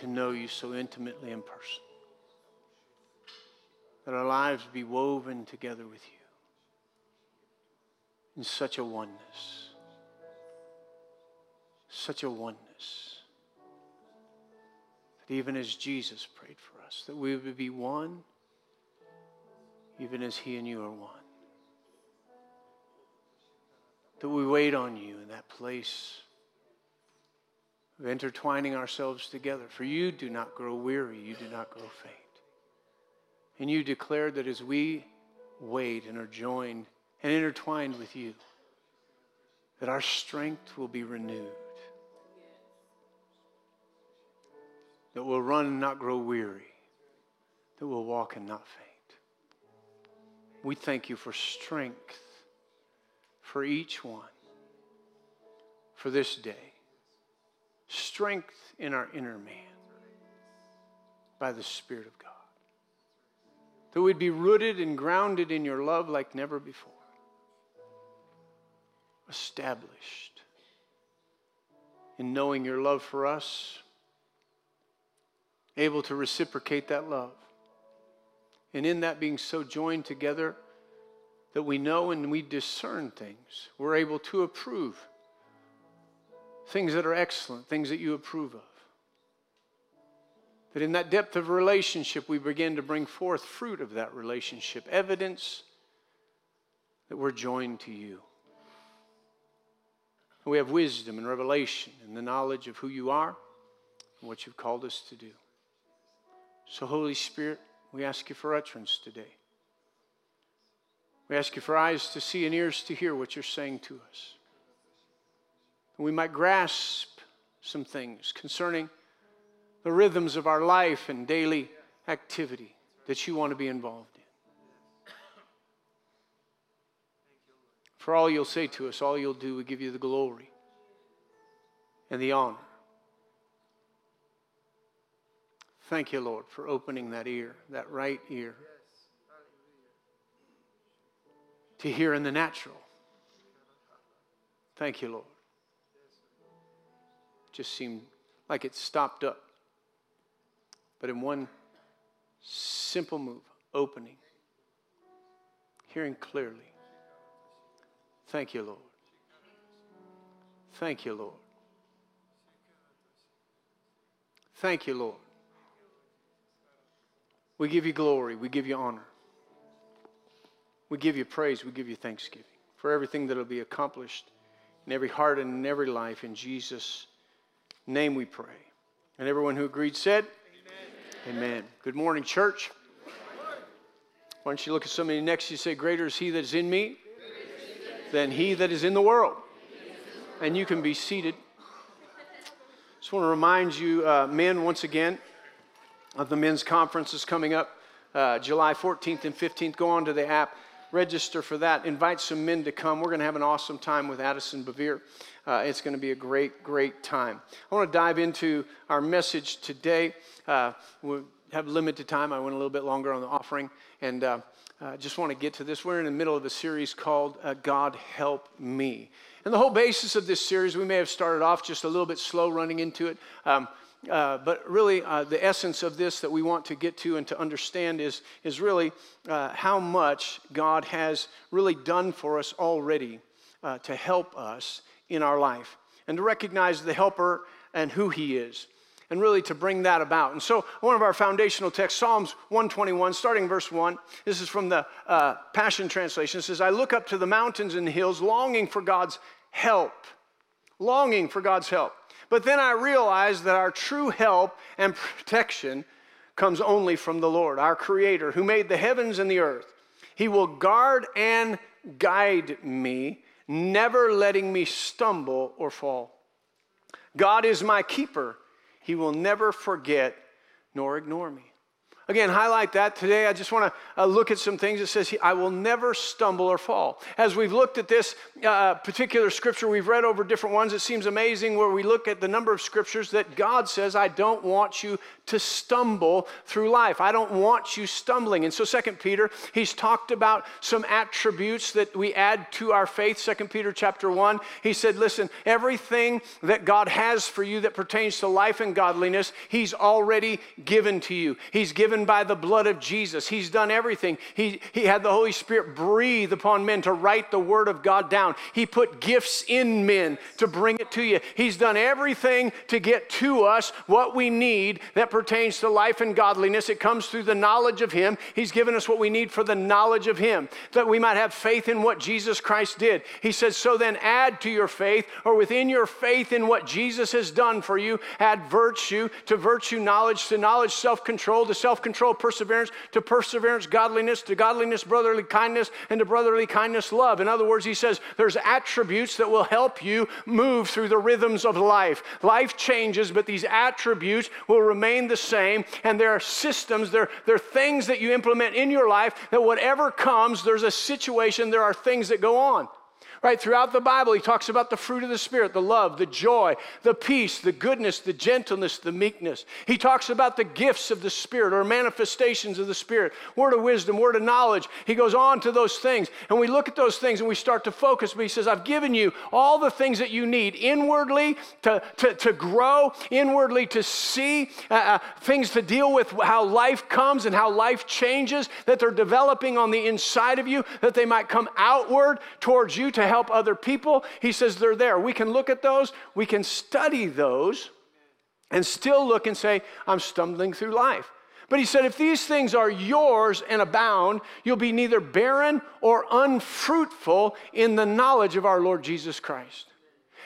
to know you so intimately in person. That our lives be woven together with you in such a oneness. Such a oneness. That even as Jesus prayed for us, that we would be one, even as He and you are one. That we wait on you in that place of intertwining ourselves together. For you do not grow weary, you do not grow faint. And you declared that as we wait and are joined and intertwined with you, that our strength will be renewed. That we'll run and not grow weary. That we'll walk and not faint. We thank you for strength for each one for this day. Strength in our inner man by the Spirit of God. That we'd be rooted and grounded in your love like never before. Established in knowing your love for us, able to reciprocate that love. And in that being so joined together that we know and we discern things, we're able to approve things that are excellent, things that you approve of. That in that depth of relationship, we begin to bring forth fruit of that relationship, evidence that we're joined to you. We have wisdom and revelation and the knowledge of who you are and what you've called us to do. So, Holy Spirit, we ask you for utterance today. We ask you for eyes to see and ears to hear what you're saying to us. And we might grasp some things concerning the rhythms of our life and daily activity that you want to be involved in. For all you'll say to us, all you'll do, we give you the glory and the honor. Thank you, Lord, for opening that ear, that right ear, to hear in the natural. Thank you, Lord. Just seemed like it stopped up. But in one simple move, opening, hearing clearly. Thank you, Lord. Thank you, Lord. Thank you, Lord. We give you glory. We give you honor. We give you praise. We give you thanksgiving for everything that will be accomplished in every heart and in every life. In Jesus' name we pray. And everyone who agreed said, Amen. Amen. Good morning, church. Why don't you look at somebody next to you say, Greater is he that is in me than he that is in the world. And you can be seated. Just want to remind you, uh, men, once again, of the men's conference is coming up uh, July 14th and 15th. Go on to the app, register for that. Invite some men to come. We're going to have an awesome time with Addison Bevere. Uh, it's going to be a great, great time. I want to dive into our message today. Uh, we have limited time. I went a little bit longer on the offering, and uh, uh, just want to get to this. We're in the middle of a series called uh, God Help Me. And the whole basis of this series, we may have started off just a little bit slow running into it. Um, uh, but really, uh, the essence of this that we want to get to and to understand is, is really uh, how much God has really done for us already uh, to help us in our life and to recognize the helper and who he is and really to bring that about. And so, one of our foundational texts, Psalms 121, starting verse 1, this is from the uh, Passion Translation, says, I look up to the mountains and hills, longing for God's help. Longing for God's help. But then I realized that our true help and protection comes only from the Lord, our Creator, who made the heavens and the earth. He will guard and guide me, never letting me stumble or fall. God is my keeper. He will never forget nor ignore me. Again highlight that today. I just want to uh, look at some things. It says, I will never stumble or fall. As we've looked at this uh, particular scripture, we've read over different ones. It seems amazing where we look at the number of scriptures that God says, I don't want you to stumble through life. I don't want you stumbling. And so, Second Peter, he's talked about some attributes that we add to our faith. Second Peter chapter 1, he said, Listen, everything that God has for you that pertains to life and godliness, he's already given to you. He's given by the blood of Jesus. He's done everything. He, he had the Holy Spirit breathe upon men to write the word of God down. He put gifts in men to bring it to you. He's done everything to get to us what we need that pertains to life and godliness. It comes through the knowledge of Him. He's given us what we need for the knowledge of Him, that we might have faith in what Jesus Christ did. He says, So then add to your faith, or within your faith in what Jesus has done for you, add virtue, to virtue, knowledge, to knowledge, self control, to self control, perseverance, to perseverance, godliness, to godliness, brotherly kindness, and to brotherly kindness, love. In other words, He says, There's attributes that will help you move through the rhythms of life. Life changes, but these attributes will remain the same. And there are systems, there, there are things that you implement in your life that whatever comes, there's a situation, there are things that go on. Right? Throughout the Bible, he talks about the fruit of the Spirit the love, the joy, the peace, the goodness, the gentleness, the meekness. He talks about the gifts of the Spirit or manifestations of the Spirit word of wisdom, word of knowledge. He goes on to those things. And we look at those things and we start to focus. But he says, I've given you all the things that you need inwardly to, to, to grow, inwardly to see, uh, uh, things to deal with how life comes and how life changes, that they're developing on the inside of you, that they might come outward towards you to help other people. He says they're there. We can look at those, we can study those, and still look and say, I'm stumbling through life. But he said, if these things are yours and abound, you'll be neither barren or unfruitful in the knowledge of our Lord Jesus Christ.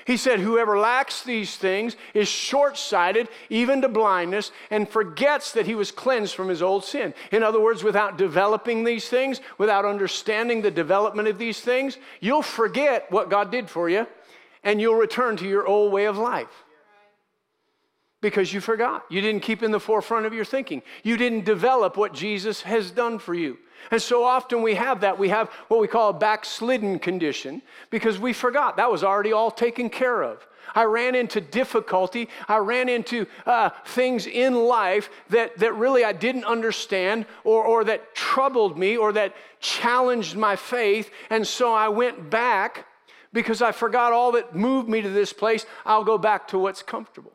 He said, Whoever lacks these things is short sighted, even to blindness, and forgets that he was cleansed from his old sin. In other words, without developing these things, without understanding the development of these things, you'll forget what God did for you, and you'll return to your old way of life. Because you forgot. You didn't keep in the forefront of your thinking. You didn't develop what Jesus has done for you. And so often we have that. We have what we call a backslidden condition because we forgot. That was already all taken care of. I ran into difficulty. I ran into uh, things in life that, that really I didn't understand or, or that troubled me or that challenged my faith. And so I went back because I forgot all that moved me to this place. I'll go back to what's comfortable.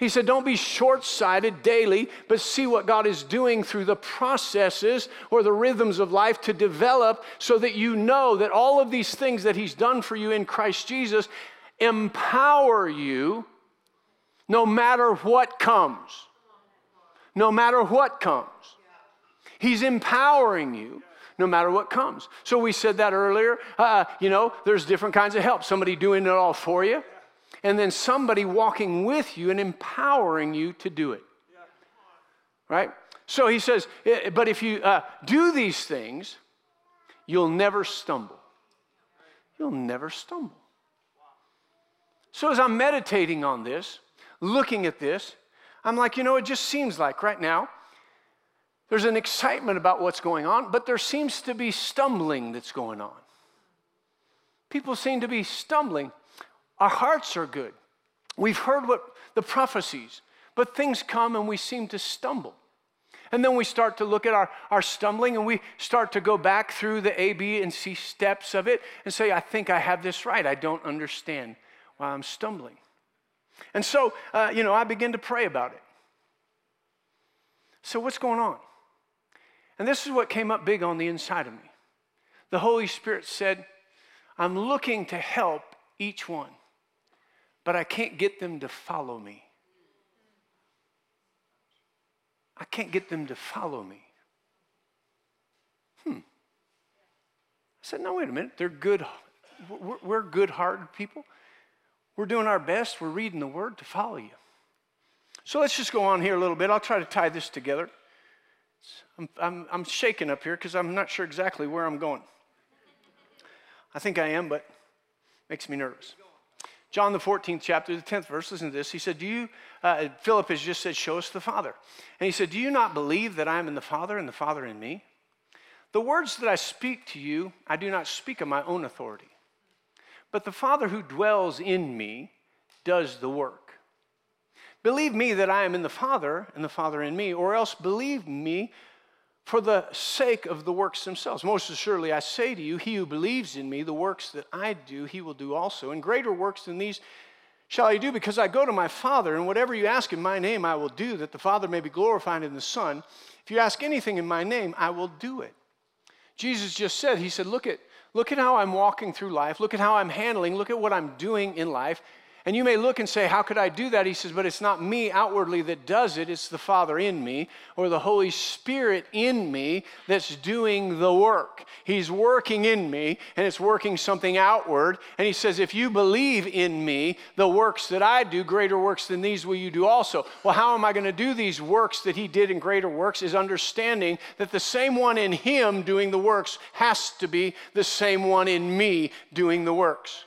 He said, Don't be short sighted daily, but see what God is doing through the processes or the rhythms of life to develop so that you know that all of these things that He's done for you in Christ Jesus empower you no matter what comes. No matter what comes. He's empowering you no matter what comes. So we said that earlier. Uh, you know, there's different kinds of help. Somebody doing it all for you and then somebody walking with you and empowering you to do it. Right? So he says, eh, but if you uh, do these things, you'll never stumble. You'll never stumble. So as I'm meditating on this, looking at this, I'm like, you know, it just seems like right now, there's an excitement about what's going on, but there seems to be stumbling that's going on. People seem to be stumbling our hearts are good. We've heard what the prophecies, but things come and we seem to stumble. And then we start to look at our, our stumbling and we start to go back through the A, B, and C steps of it and say, I think I have this right. I don't understand why I'm stumbling. And so, uh, you know, I begin to pray about it. So, what's going on? And this is what came up big on the inside of me. The Holy Spirit said, I'm looking to help each one but I can't get them to follow me. I can't get them to follow me. Hmm. I said, no, wait a minute. They're good. We're, we're good hearted people. We're doing our best. We're reading the word to follow you. So let's just go on here a little bit. I'll try to tie this together. I'm, I'm, I'm shaking up here because I'm not sure exactly where I'm going. I think I am, but makes me nervous. John, the 14th chapter, the 10th verse, listen to this. He said, Do you uh, Philip has just said, Show us the Father. And he said, Do you not believe that I am in the Father and the Father in me? The words that I speak to you, I do not speak of my own authority, but the Father who dwells in me does the work. Believe me that I am in the Father and the Father in me, or else believe me for the sake of the works themselves. Most assuredly, I say to you, he who believes in me, the works that I do, he will do also. And greater works than these shall I do, because I go to my Father, and whatever you ask in my name, I will do, that the Father may be glorified in the Son. If you ask anything in my name, I will do it. Jesus just said, He said, Look at, look at how I'm walking through life. Look at how I'm handling. Look at what I'm doing in life. And you may look and say, How could I do that? He says, But it's not me outwardly that does it, it's the Father in me or the Holy Spirit in me that's doing the work. He's working in me and it's working something outward. And he says, If you believe in me, the works that I do, greater works than these will you do also. Well, how am I going to do these works that he did in greater works? Is understanding that the same one in him doing the works has to be the same one in me doing the works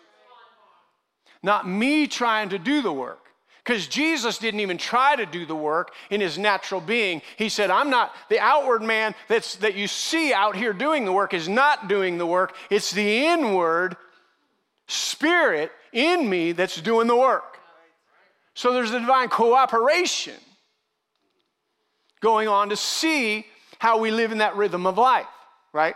not me trying to do the work. Because Jesus didn't even try to do the work in his natural being. He said, I'm not, the outward man that's, that you see out here doing the work is not doing the work. It's the inward spirit in me that's doing the work. So there's a divine cooperation going on to see how we live in that rhythm of life, right?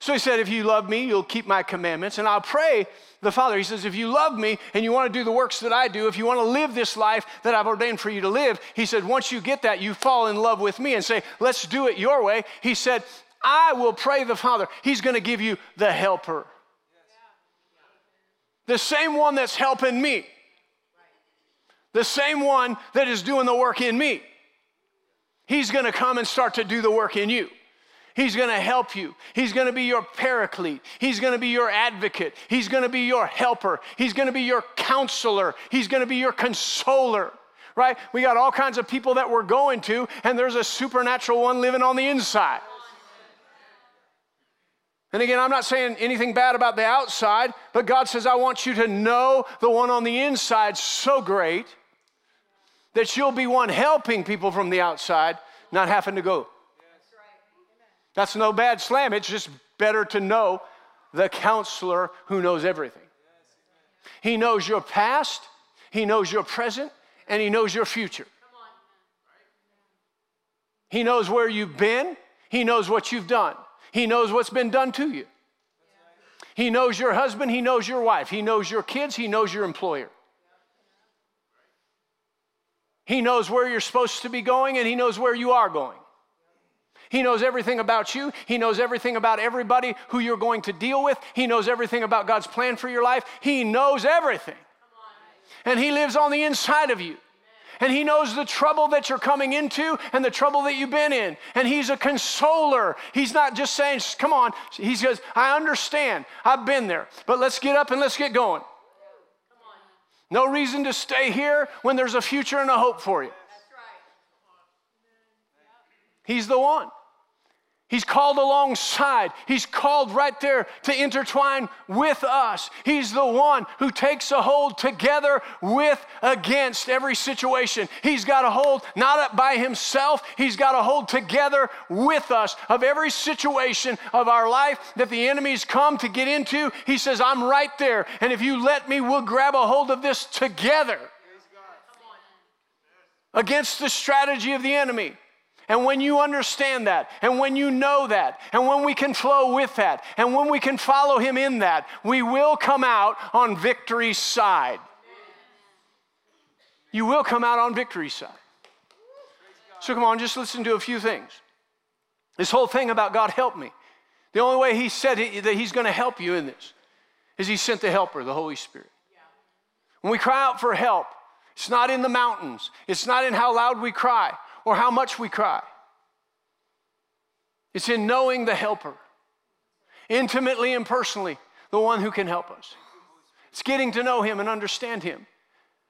So he said, If you love me, you'll keep my commandments. And I'll pray the Father. He says, If you love me and you want to do the works that I do, if you want to live this life that I've ordained for you to live, he said, Once you get that, you fall in love with me and say, Let's do it your way. He said, I will pray the Father. He's going to give you the helper. The same one that's helping me. The same one that is doing the work in me. He's going to come and start to do the work in you. He's going to help you. He's going to be your paraclete. He's going to be your advocate. He's going to be your helper. He's going to be your counselor. He's going to be your consoler. Right? We got all kinds of people that we're going to, and there's a supernatural one living on the inside. And again, I'm not saying anything bad about the outside, but God says, I want you to know the one on the inside so great that you'll be one helping people from the outside, not having to go that's no bad slam. It's just better to know the counselor who knows everything. He knows your past, he knows your present, and he knows your future. He knows where you've been, he knows what you've done, he knows what's been done to you. He knows your husband, he knows your wife, he knows your kids, he knows your employer. He knows where you're supposed to be going, and he knows where you are going. He knows everything about you. He knows everything about everybody who you're going to deal with. He knows everything about God's plan for your life. He knows everything. And He lives on the inside of you. And He knows the trouble that you're coming into and the trouble that you've been in. And He's a consoler. He's not just saying, come on. He says, I understand. I've been there. But let's get up and let's get going. No reason to stay here when there's a future and a hope for you. He's the one. He's called alongside. He's called right there to intertwine with us. He's the one who takes a hold together with against every situation. He's got a hold not by himself, he's got a hold together with us of every situation of our life that the enemy's come to get into. He says, I'm right there. And if you let me, we'll grab a hold of this together against the strategy of the enemy. And when you understand that, and when you know that, and when we can flow with that, and when we can follow Him in that, we will come out on victory's side. You will come out on victory's side. So come on, just listen to a few things. This whole thing about God help me. The only way He said that He's going to help you in this is He sent the helper, the Holy Spirit. When we cry out for help, it's not in the mountains, it's not in how loud we cry or how much we cry. It's in knowing the helper, intimately and personally, the one who can help us. It's getting to know him and understand him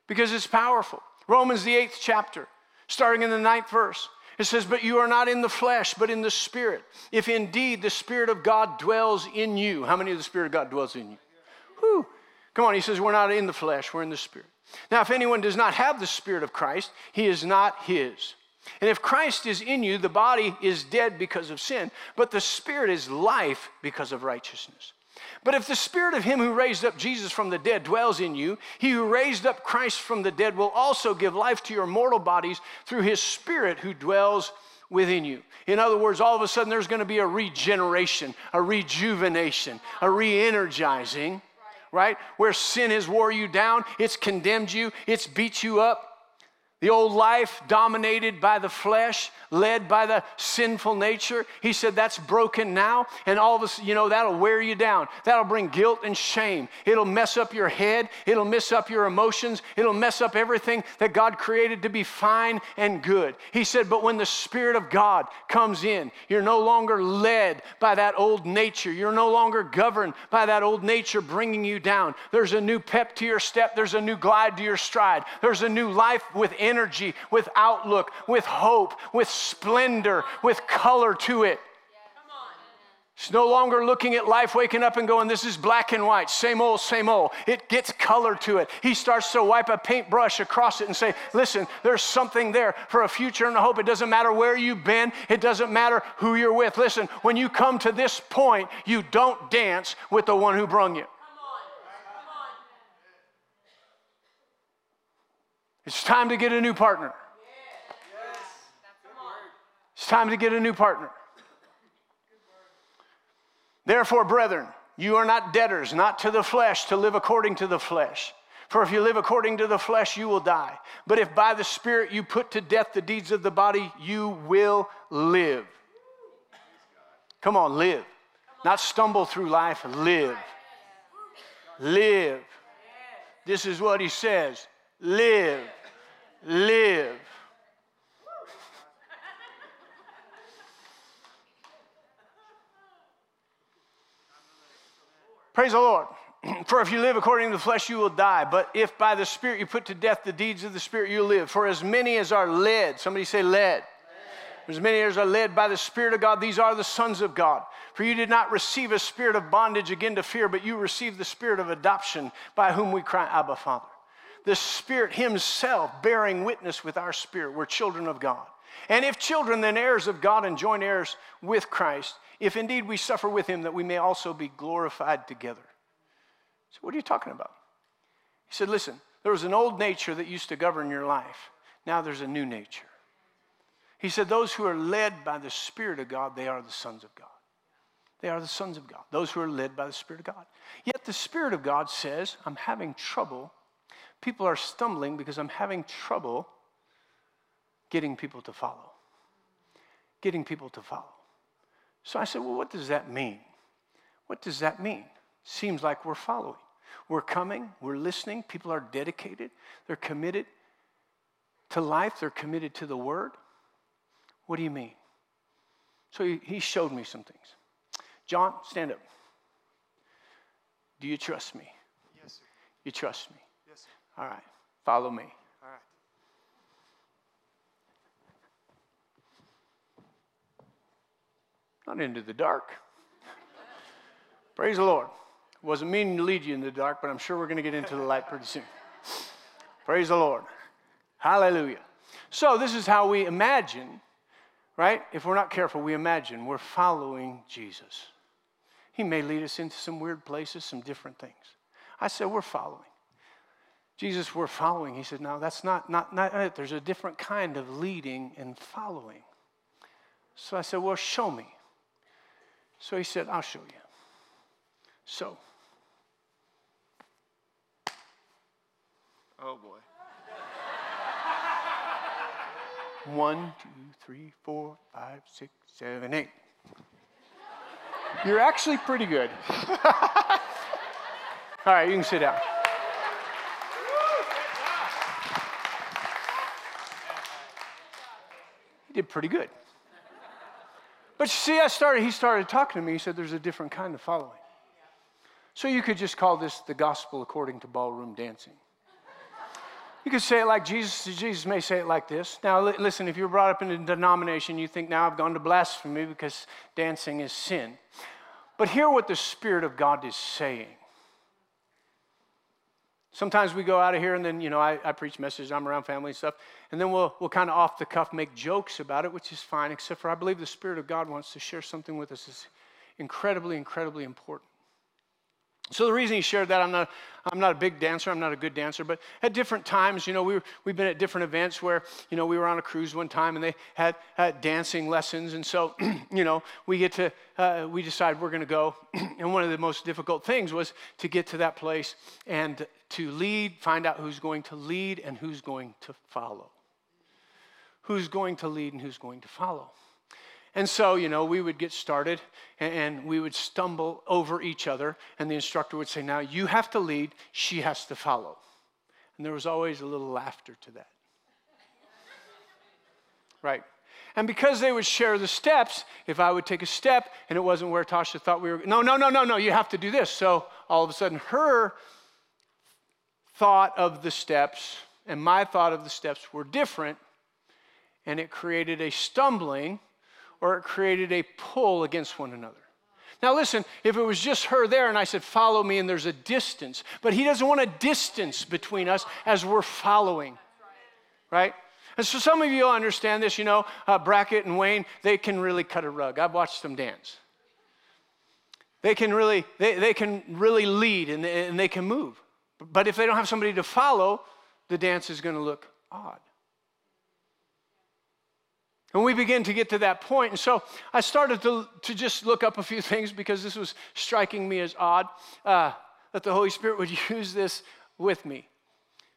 because it's powerful. Romans, the eighth chapter, starting in the ninth verse. It says, But you are not in the flesh, but in the Spirit. If indeed the Spirit of God dwells in you. How many of the Spirit of God dwells in you? Whew. Come on, he says, We're not in the flesh, we're in the Spirit. Now, if anyone does not have the Spirit of Christ, he is not his. And if Christ is in you, the body is dead because of sin, but the Spirit is life because of righteousness. But if the Spirit of Him who raised up Jesus from the dead dwells in you, He who raised up Christ from the dead will also give life to your mortal bodies through His Spirit who dwells within you. In other words, all of a sudden there's going to be a regeneration, a rejuvenation, a re energizing, right? Where sin has wore you down, it's condemned you, it's beat you up, the old life dominated by the flesh, led by the sinful nature. He said that's broken now, and all of us, you know, that'll wear you down. That'll bring guilt and shame. It'll mess up your head. It'll mess up your emotions. It'll mess up everything that God created to be fine and good. He said, but when the Spirit of God comes in, you're no longer led by that old nature. You're no longer governed by that old nature bringing you down. There's a new pep to your step. There's a new glide to your stride. There's a new life within energy, with outlook, with hope, with splendor, with color to it. It's no longer looking at life, waking up and going, This is black and white, same old, same old. It gets color to it. He starts to wipe a paintbrush across it and say, Listen, there's something there for a future and a hope. It doesn't matter where you've been, it doesn't matter who you're with. Listen, when you come to this point, you don't dance with the one who brung you. It's time to get a new partner. It's time to get a new partner. Therefore, brethren, you are not debtors, not to the flesh, to live according to the flesh. For if you live according to the flesh, you will die. But if by the Spirit you put to death the deeds of the body, you will live. Come on, live. Not stumble through life, live. Live. This is what he says live live. Praise the Lord. For if you live according to the flesh, you will die. But if by the Spirit you put to death the deeds of the Spirit, you'll live. For as many as are led, somebody say led. As many as are led by the Spirit of God, these are the sons of God. For you did not receive a spirit of bondage again to fear, but you received the spirit of adoption by whom we cry, Abba, Father the Spirit Himself bearing witness with our spirit. We're children of God. And if children, then heirs of God and joint heirs with Christ, if indeed we suffer with Him, that we may also be glorified together. So, what are you talking about? He said, Listen, there was an old nature that used to govern your life. Now there's a new nature. He said, Those who are led by the Spirit of God, they are the sons of God. They are the sons of God, those who are led by the Spirit of God. Yet the Spirit of God says, I'm having trouble people are stumbling because I'm having trouble getting people to follow. Getting people to follow. So I said, Well, what does that mean? What does that mean? Seems like we're following. We're coming, we're listening, people are dedicated, they're committed to life, they're committed to the word. What do you mean? So he, he showed me some things. John, stand up. Do you trust me? Yes, sir. You trust me? All right, follow me. All right. Not into the dark. Praise the Lord. Wasn't meaning to lead you in the dark, but I'm sure we're going to get into the light pretty soon. Praise the Lord. Hallelujah. So, this is how we imagine, right? If we're not careful, we imagine we're following Jesus. He may lead us into some weird places, some different things. I said, we're following. Jesus, we're following. He said, No, that's not, not, not it. There's a different kind of leading and following. So I said, Well, show me. So he said, I'll show you. So. Oh, boy. One, two, three, four, five, six, seven, eight. You're actually pretty good. All right, you can sit down. Did pretty good. But you see, I started, he started talking to me. He said, There's a different kind of following. So you could just call this the gospel according to ballroom dancing. You could say it like Jesus. Jesus may say it like this. Now, listen, if you're brought up in a denomination, you think now I've gone to blasphemy because dancing is sin. But hear what the Spirit of God is saying. Sometimes we go out of here and then, you know, I, I preach messages, I'm around family and stuff, and then we'll, we'll kind of off the cuff make jokes about it, which is fine, except for I believe the Spirit of God wants to share something with us that's incredibly, incredibly important. So the reason he shared that, I'm not, I'm not a big dancer, I'm not a good dancer, but at different times, you know, we were, we've been at different events where, you know, we were on a cruise one time and they had, had dancing lessons. And so, you know, we get to, uh, we decide we're going to go. and one of the most difficult things was to get to that place and to lead, find out who's going to lead and who's going to follow. Who's going to lead and who's going to follow. And so, you know, we would get started and, we would stumble over each other, and the instructor would say, Now you have to lead, she has to follow. And there was always a little laughter to that. right. And because they would share the steps, if I would take a step and it wasn't where Tasha thought we were, no, no, no, no, no, you have to do this. So all of a sudden, her thought of the steps and my thought of the steps were different, and it created a stumbling or it created a pull against one another. Now, listen, if it was just her there and I said, Follow me, and there's a distance, but he doesn't want a distance between us as we're following, right? And so some of you understand this, you know, uh, Brackett and Wayne, they can really cut a rug. I've watched them dance. They can really, they, they can really lead and, and they can move. But if they don't have somebody to follow, the dance is going to look odd. And we begin to get to that point. And so I started to, to just look up a few things because this was striking me as odd uh, that the Holy Spirit would use this with me.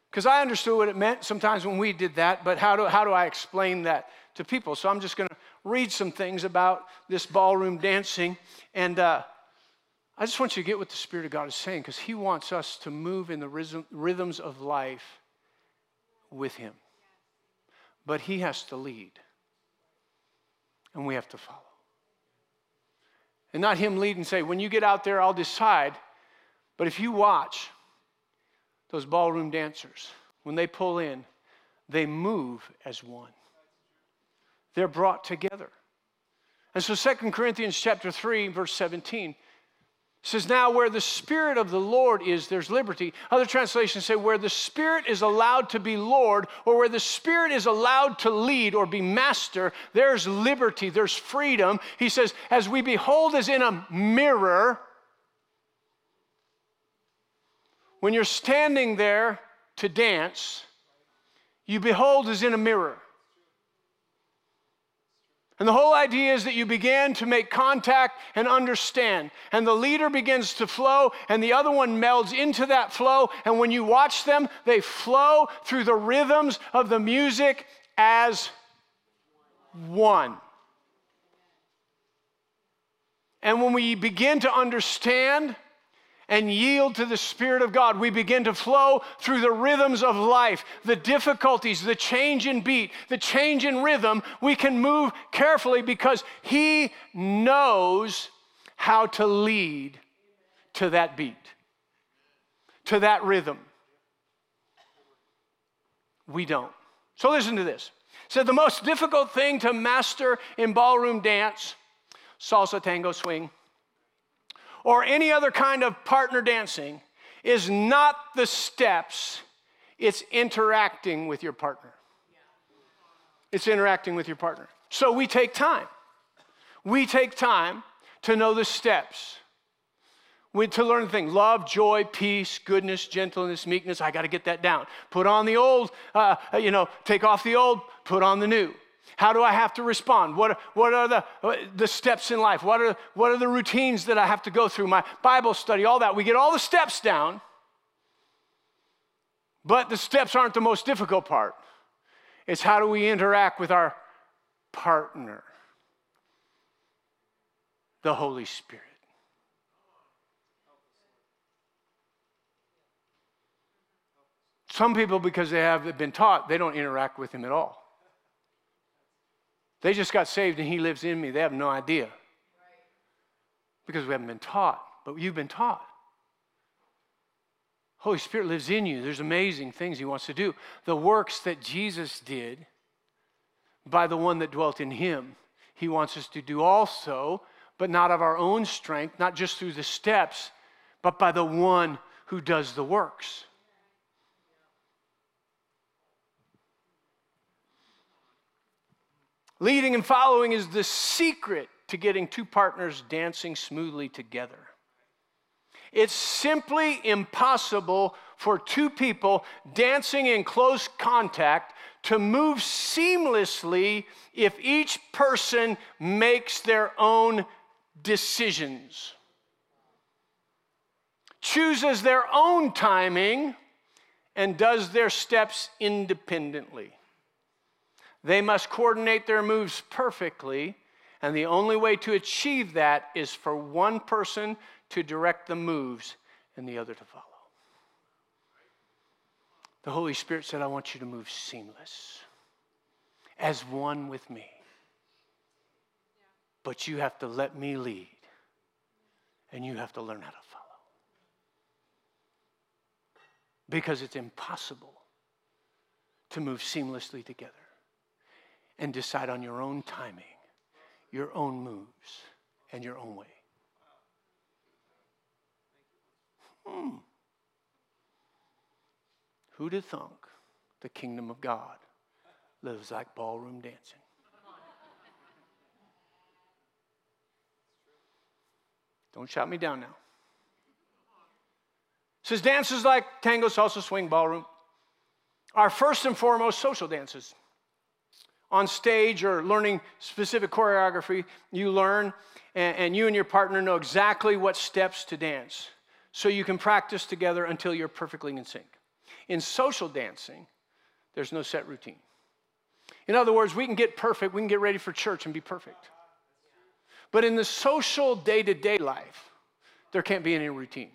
Because I understood what it meant sometimes when we did that, but how do, how do I explain that to people? So I'm just going to read some things about this ballroom dancing. And uh, I just want you to get what the Spirit of God is saying because He wants us to move in the rhythm, rhythms of life with Him. But He has to lead and we have to follow. And not him lead and say, when you get out there, I'll decide. But if you watch those ballroom dancers, when they pull in, they move as one. They're brought together. And so Second Corinthians chapter 3, verse 17 says, Now where the Spirit of the Lord is, there's liberty. Other translations say, Where the Spirit is allowed to be Lord, or where the Spirit is allowed to lead or be master, there's liberty, there's freedom. He says, As we behold as in a mirror, when you're standing there to dance, you behold as in a mirror. And the whole idea is that you begin to make contact and understand. And the leader begins to flow, and the other one melds into that flow. And when you watch them, they flow through the rhythms of the music as one. And when we begin to understand, and yield to the Spirit of God, we begin to flow through the rhythms of life, the difficulties, the change in beat, the change in rhythm. We can move carefully because He knows how to lead to that beat, to that rhythm. We don't. So listen to this. So the most difficult thing to master in ballroom dance, salsa, tango, swing, or any other kind of partner dancing is not the steps, it's interacting with your partner. It's interacting with your partner. So we take time. We take time to know the steps. We, to learn the thing love, joy, peace, goodness, gentleness, meekness. I got to get that down. Put on the old, uh, you know, take off the old, put on the new. How do I have to respond? What, what are the, the steps in life? What are, what are the routines that I have to go through? My Bible study, all that. We get all the steps down, but the steps aren't the most difficult part. It's how do we interact with our partner, the Holy Spirit. Some people, because they have been taught, they don't interact with him at all. They just got saved and He lives in me. They have no idea. Because we haven't been taught, but you've been taught. Holy Spirit lives in you. There's amazing things He wants to do. The works that Jesus did by the one that dwelt in Him, He wants us to do also, but not of our own strength, not just through the steps, but by the one who does the works. Leading and following is the secret to getting two partners dancing smoothly together. It's simply impossible for two people dancing in close contact to move seamlessly if each person makes their own decisions, chooses their own timing, and does their steps independently. They must coordinate their moves perfectly, and the only way to achieve that is for one person to direct the moves and the other to follow. The Holy Spirit said, I want you to move seamless as one with me. But you have to let me lead, and you have to learn how to follow. Because it's impossible to move seamlessly together and decide on your own timing, your own moves, and your own way. Hmm. Who'd have thunk the kingdom of God lives like ballroom dancing? Don't shout me down now. Says dances like tango, salsa, swing, ballroom are first and foremost social dances. On stage or learning specific choreography, you learn, and, and you and your partner know exactly what steps to dance so you can practice together until you're perfectly in sync. In social dancing, there's no set routine. In other words, we can get perfect, we can get ready for church and be perfect. But in the social day to day life, there can't be any routine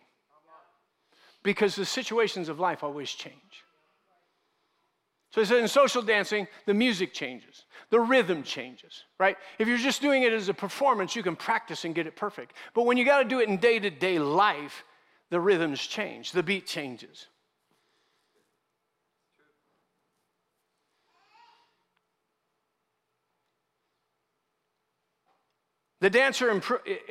because the situations of life always change. So he said in social dancing, the music changes, the rhythm changes, right? If you're just doing it as a performance, you can practice and get it perfect. But when you got to do it in day to day life, the rhythms change, the beat changes. The, dancer,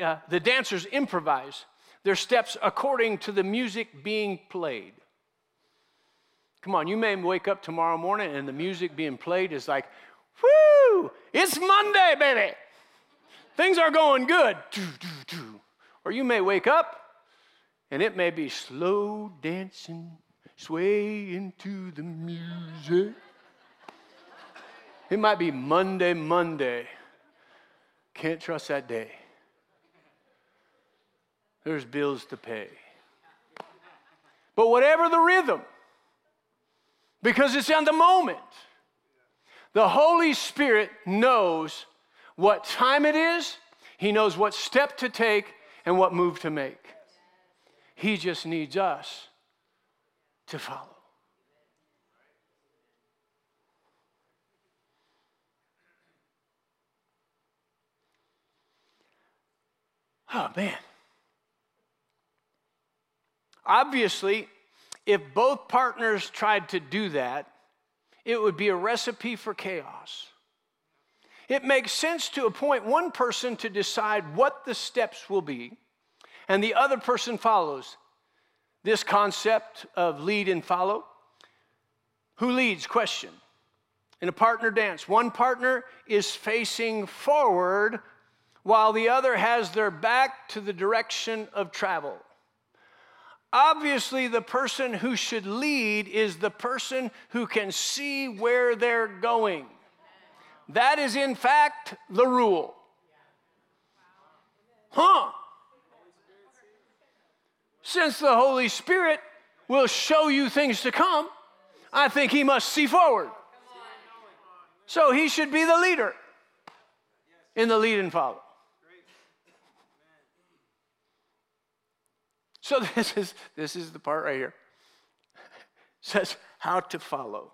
uh, the dancers improvise their steps according to the music being played. Come on, you may wake up tomorrow morning and the music being played is like, whoo, it's Monday, baby. Things are going good. Or you may wake up and it may be slow dancing, sway into the music. It might be Monday, Monday. Can't trust that day. There's bills to pay. But whatever the rhythm, because it's on the moment, the Holy Spirit knows what time it is, He knows what step to take, and what move to make. He just needs us to follow. Oh, man. Obviously, if both partners tried to do that, it would be a recipe for chaos. It makes sense to appoint one person to decide what the steps will be, and the other person follows. This concept of lead and follow. Who leads? Question. In a partner dance, one partner is facing forward while the other has their back to the direction of travel. Obviously, the person who should lead is the person who can see where they're going. That is, in fact, the rule. Huh? Since the Holy Spirit will show you things to come, I think he must see forward. So he should be the leader in the lead and follow. So this is this is the part right here. says how to follow.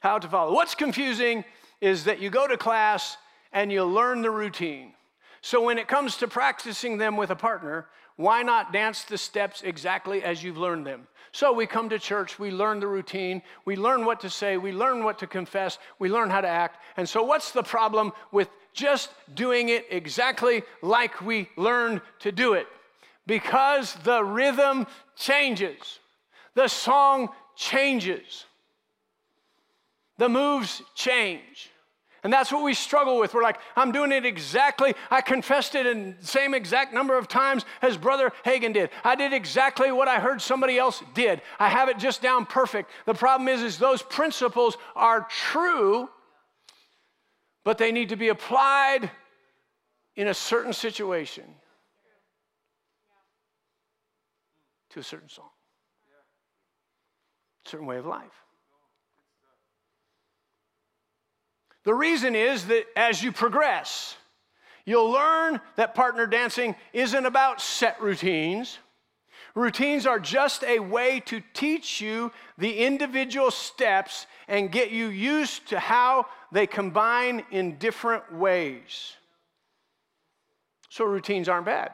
How to follow. What's confusing is that you go to class and you learn the routine. So when it comes to practicing them with a partner, why not dance the steps exactly as you've learned them? So we come to church, we learn the routine, we learn what to say, we learn what to confess, we learn how to act. And so, what's the problem with just doing it exactly like we learned to do it? Because the rhythm changes, the song changes, the moves change. And that's what we struggle with. We're like, I'm doing it exactly. I confessed it in the same exact number of times as Brother Hagin did. I did exactly what I heard somebody else did. I have it just down perfect. The problem is, is those principles are true, but they need to be applied in a certain situation to a certain song, a certain way of life. The reason is that as you progress, you'll learn that partner dancing isn't about set routines. Routines are just a way to teach you the individual steps and get you used to how they combine in different ways. So, routines aren't bad.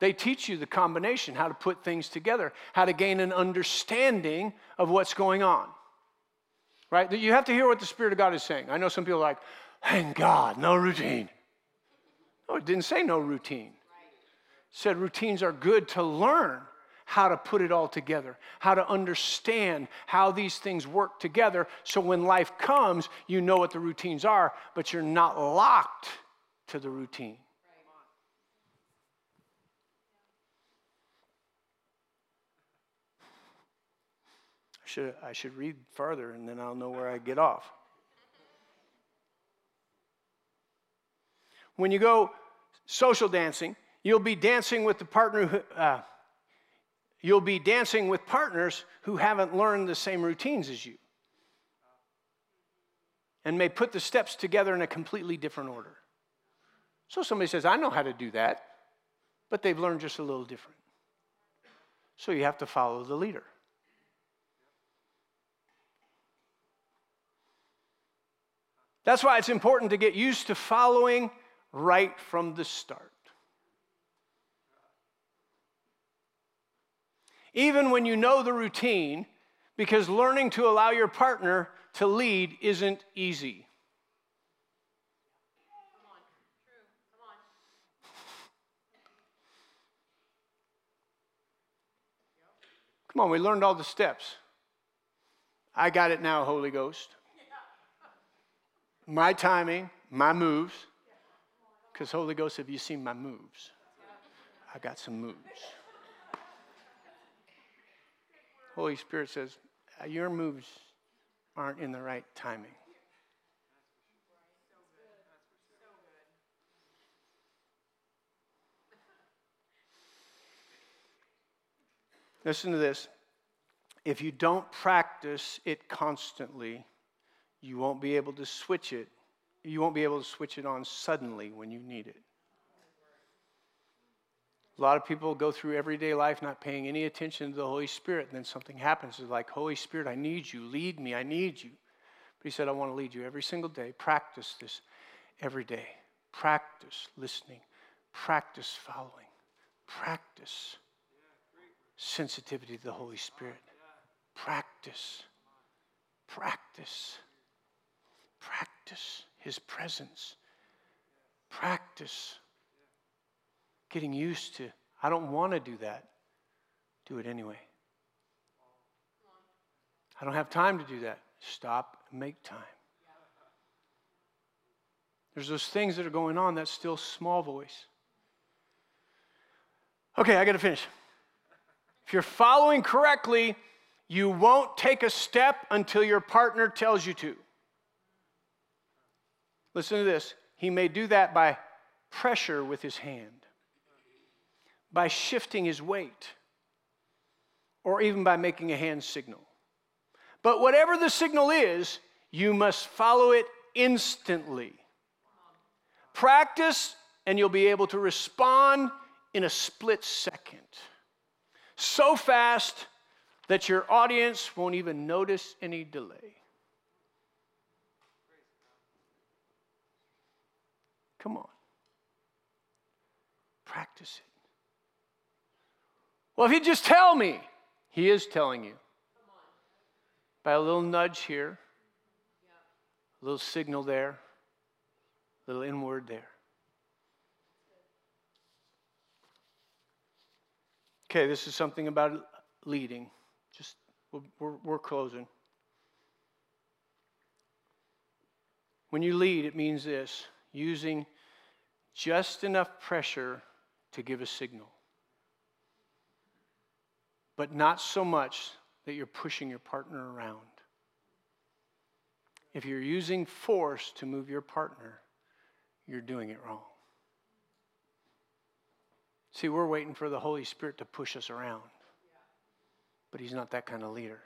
They teach you the combination, how to put things together, how to gain an understanding of what's going on right? You have to hear what the Spirit of God is saying. I know some people are like, thank God, no routine. No, it didn't say no routine. It said routines are good to learn how to put it all together, how to understand how these things work together. So when life comes, you know what the routines are, but you're not locked to the routine. Should, I should read further and then I'll know where I get off. When you go social dancing, you'll be dancing with the partner who, uh, you'll be dancing with partners who haven't learned the same routines as you and may put the steps together in a completely different order. So somebody says, I know how to do that, but they've learned just a little different. So you have to follow the leader. That's why it's important to get used to following right from the start. Even when you know the routine, because learning to allow your partner to lead isn't easy. Come on, we learned all the steps. I got it now, Holy Ghost my timing, my moves. Because Holy Ghost, have you seen my moves? I got some moves. Holy Spirit says, uh, Your moves aren't in the right timing. Listen to this. If you don't practice it constantly, you won't be able to switch it. You won't be able to switch it on suddenly when you need it. A lot of people go through everyday life not paying any attention to the Holy Spirit, and then something happens. It's like, Holy Spirit, I need you. Lead me. I need you. But He said, I want to lead you every single day. Practice this every day. Practice listening. Practice following. Practice sensitivity to the Holy Spirit. Practice. Practice. Practice His presence. Practice getting used to, I don't want to do that. Do it anyway. I don't have time to do that. Stop and make time. There's those things that are going on, that's still small voice. Okay, I got to finish. If you're following correctly, you won't take a step until your partner tells you to. Listen to this. He may do that by pressure with his hand, by shifting his weight, or even by making a hand signal. But whatever the signal is, you must follow it instantly. Practice, and you'll be able to respond in a split second. So fast that your audience won't even notice any delay. Come on. Practice it. Well, if you just tell me, he is telling you. By a little nudge here, a little signal there, a little inward there. Okay, this is something about leading. Just, we're, we're closing. When you lead, it means this using just enough pressure to give a signal, but not so much that you're pushing your partner around. If you're using force to move your partner, you're doing it wrong. See, we're waiting for the Holy Spirit to push us around, but He's not that kind of leader.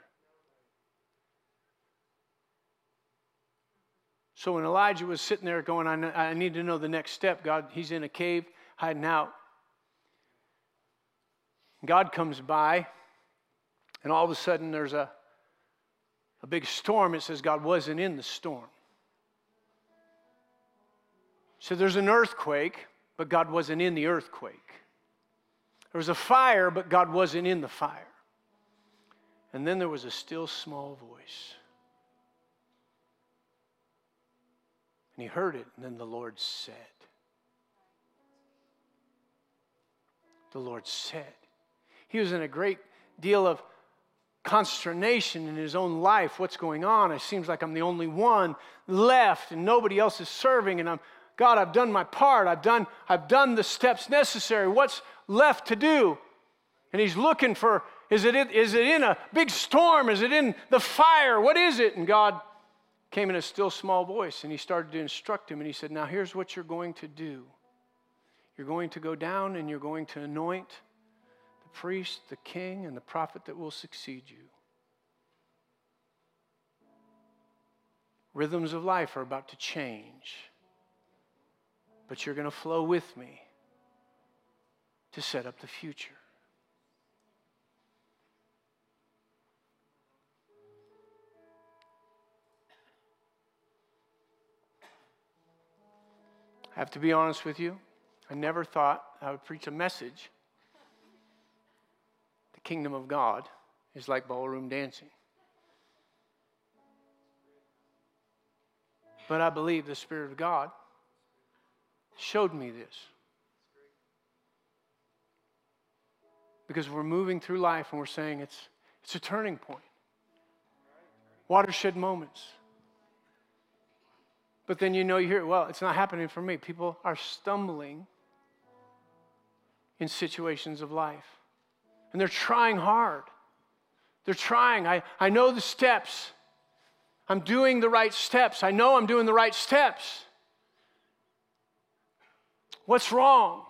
So when Elijah was sitting there going, I, need to know the next step, God, he's in a cave hiding out. God comes by, and all of a sudden there's a, a big storm. It says God wasn't in the storm. So there's an earthquake, but God wasn't in the earthquake. There was a fire, but God wasn't in the fire. And then there was a still small voice. And he heard it, and then the Lord said, The Lord said. He was in a great deal of consternation in his own life. What's going on? It seems like I'm the only one left, and nobody else is serving, and I'm God, I've done my part. I've done, I've done the steps necessary. What's left to do? And he's looking for is it, is it in a big storm? Is it in the fire? What is it? And God came in a still small voice and he started to instruct him and he said, Now here's what you're going to do. You're going to go down and you're going to anoint the priest, the king, and the prophet that will succeed you. Rhythms of life are about to change, but you're going to flow with me to set up the future. I have to be honest with you. I never thought I would preach a message. The kingdom of God is like ballroom dancing. But I believe the Spirit of God showed me this. Because we're moving through life and we're saying it's, it's a turning point, watershed moments. But then you know you hear, well, it's not happening for me. People are stumbling in situations of life. And they're trying hard. They're trying. I, I know the steps. I'm doing the right steps. I know I'm doing the right steps. What's wrong?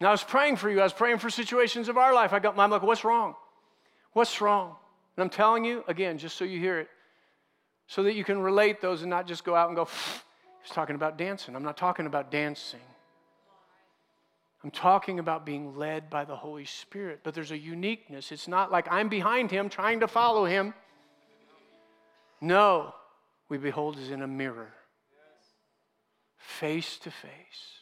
Now, I was praying for you. I was praying for situations of our life. I got, I'm like, what's wrong? What's wrong? And I'm telling you, again, just so you hear it, so that you can relate those and not just go out and go, he's talking about dancing. I'm not talking about dancing. I'm talking about being led by the Holy Spirit. But there's a uniqueness. It's not like I'm behind him trying to follow him. No, we behold as in a mirror, face to face.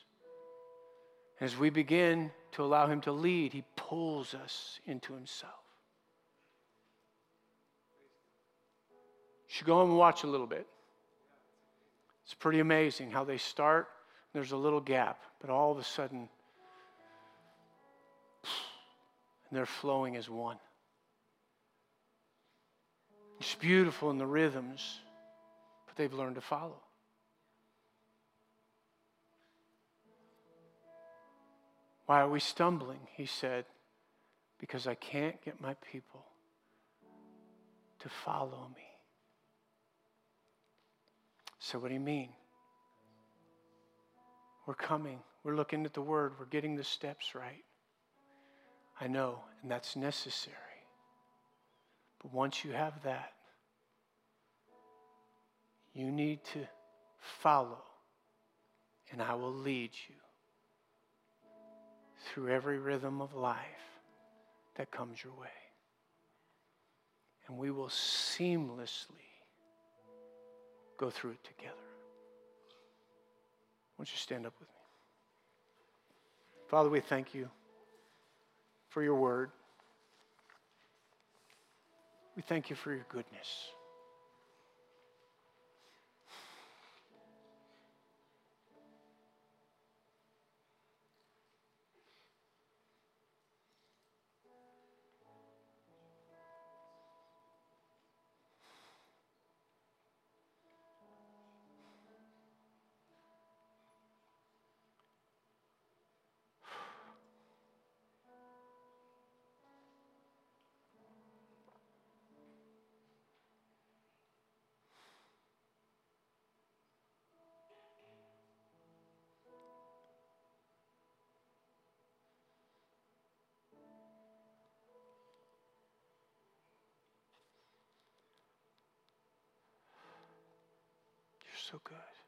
As we begin to allow him to lead, he pulls us into himself. Should go and watch a little bit. It's pretty amazing how they start. There's a little gap, but all of a sudden, they're flowing as one. It's beautiful in the rhythms, but they've learned to follow. Why are we stumbling? He said, Because I can't get my people to follow me. So, what do you mean? We're coming. We're looking at the Word. We're getting the steps right. I know, and that's necessary. But once you have that, you need to follow, and I will lead you through every rhythm of life that comes your way. And we will seamlessly go through it together. Won't you stand up with me? Father, we thank you for your word. We thank you for your goodness. So good.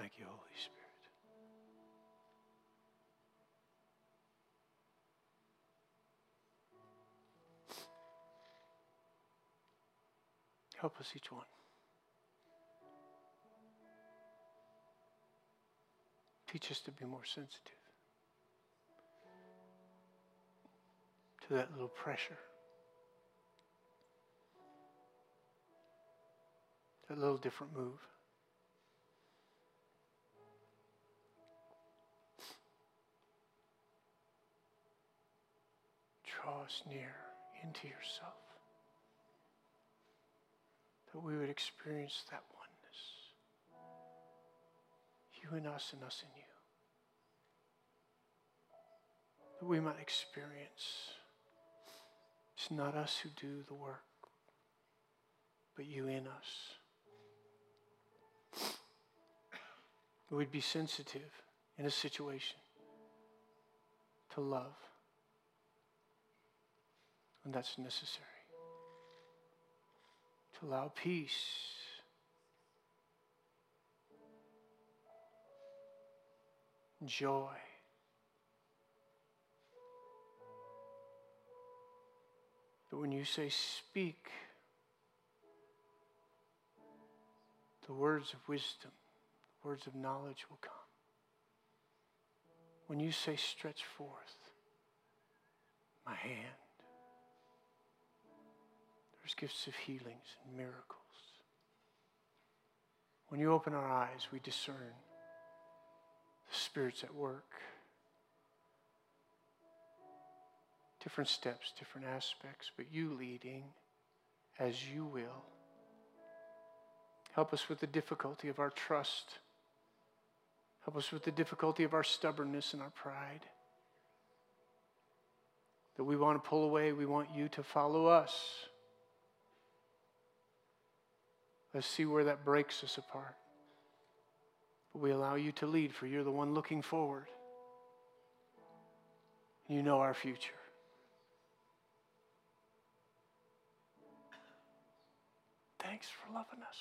Thank you, Holy Spirit. Help us each one. Teach us to be more sensitive to that little pressure, that little different move. Draw us near into yourself that we would experience that oneness. You in us and us in you. That we might experience it's not us who do the work, but you in us. We'd be sensitive in a situation to love when that's necessary to allow peace. Joy. That when you say speak, the words of wisdom, the words of knowledge will come. When you say stretch forth my hand, there's gifts of healings and miracles. When you open our eyes, we discern the Spirit's at work. Different steps, different aspects, but you leading as you will. Help us with the difficulty of our trust. Help us with the difficulty of our stubbornness and our pride. That we want to pull away, we want you to follow us. Let's see where that breaks us apart. But we allow you to lead, for you're the one looking forward. You know our future. Thanks for loving us.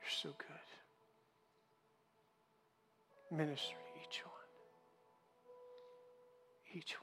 You're so good. Ministry each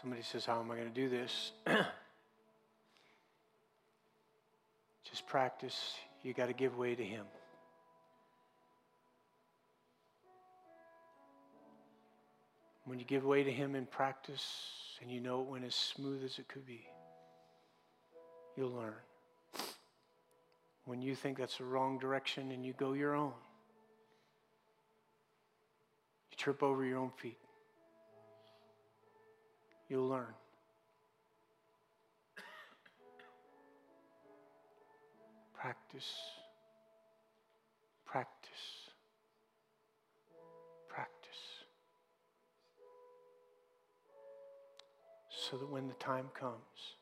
Somebody says, How am I going to do this? Just practice. You got to give way to Him. When you give way to Him in practice and you know it went as smooth as it could be, you'll learn. When you think that's the wrong direction and you go your own, you trip over your own feet, you'll learn. Practice, practice, practice. So that when the time comes,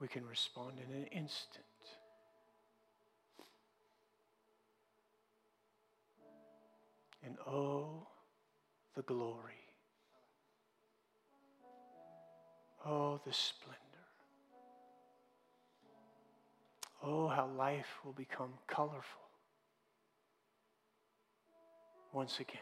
we can respond in an instant. And oh, the glory. Oh, the splendor. Oh, how life will become colorful once again.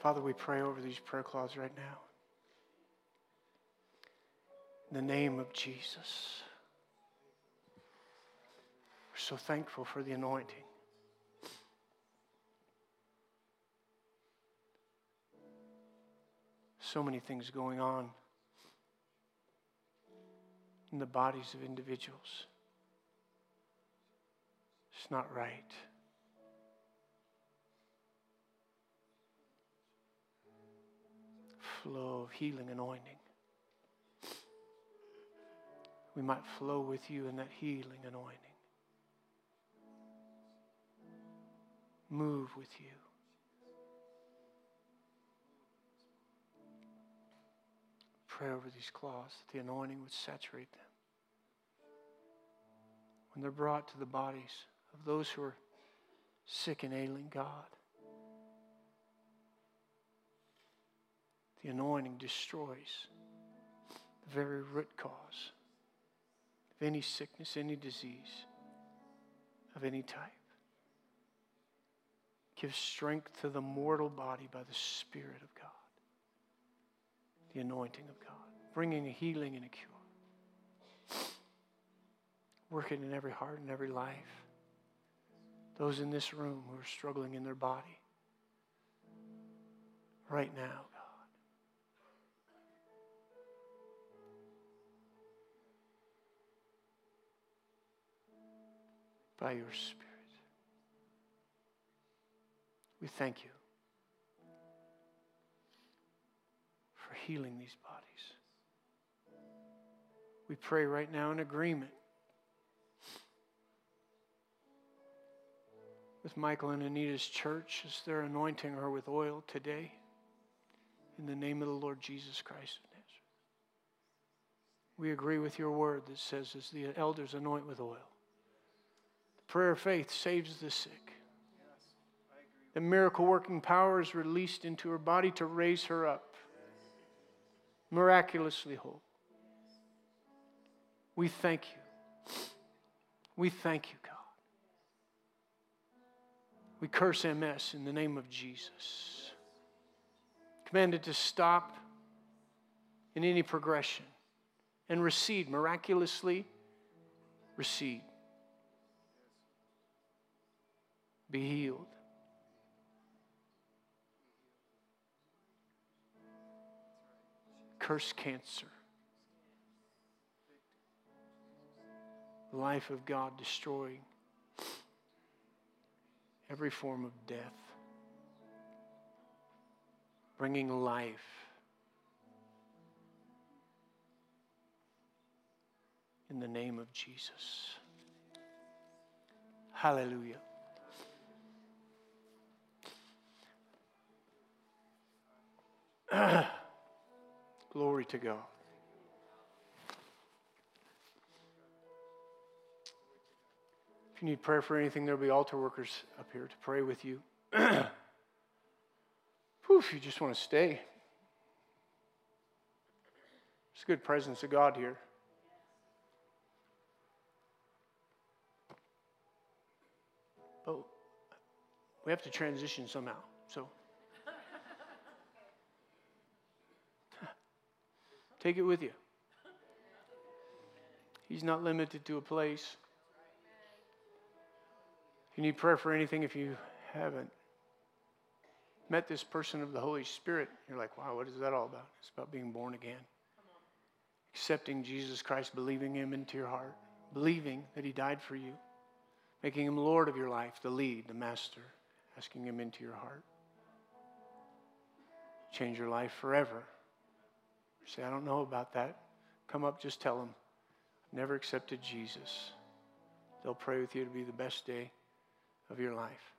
Father, we pray over these prayer cloths right now. In the name of Jesus. We're so thankful for the anointing. So many things going on in the bodies of individuals. It's not right. flow of healing anointing. We might flow with you in that healing anointing. Move with you. Pray over these cloths that the anointing would saturate them. When they're brought to the bodies of those who are sick and ailing, God, The anointing destroys the very root cause of any sickness, any disease of any type. Give strength to the mortal body by the Spirit of God, the anointing of God, bringing a healing and a cure. Working in every heart and every life. Those in this room who are struggling in their body right now. By your Spirit. We thank you for healing these bodies. We pray right now in agreement with Michael and Anita's church as they're anointing her with oil today in the name of the Lord Jesus Christ of Nazareth. We agree with your word that says, as the elders anoint with oil, Prayer of faith saves the sick. The miracle working power is released into her body to raise her up, miraculously whole. We thank you. We thank you, God. We curse MS in the name of Jesus. Commanded to stop in any progression and recede, miraculously recede. Be healed. Curse cancer. life of God destroying every form of death, bringing life. In the name of Jesus. Hallelujah. Glory to God. If you need prayer for anything, there'll be altar workers up here to pray with you. Poof, you just want to stay. There's a good presence of God here. But we have to transition somehow. Take it with you. He's not limited to a place. If you need prayer for anything, if you haven't met this person of the Holy Spirit, you're like, wow, what is that all about? It's about being born again. Accepting Jesus Christ, believing Him into your heart, believing that He died for you, making Him Lord of your life, the lead, the master, asking Him into your heart. Change your life forever. Say, I don't know about that. Come up, just tell them never accepted Jesus, they'll pray with you to be the best day of your life.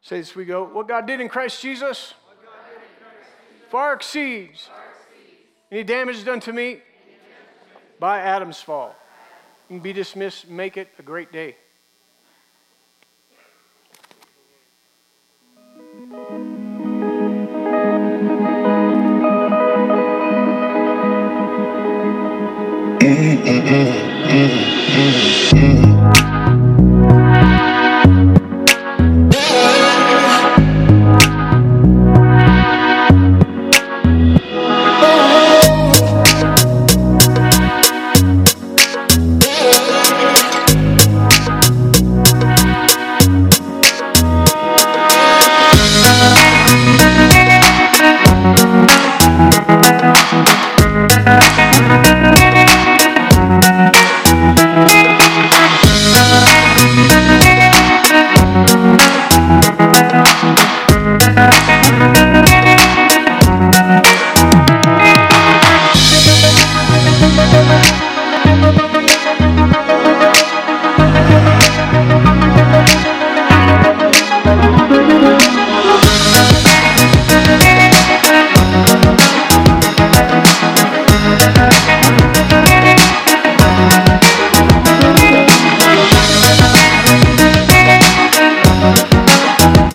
Say this we go. What God did in Christ Jesus far exceeds any damage done to me by Adam's fall. You can be dismissed. Make it a great day. Mm-hmm. mm-hmm. mm-hmm. mm-hmm.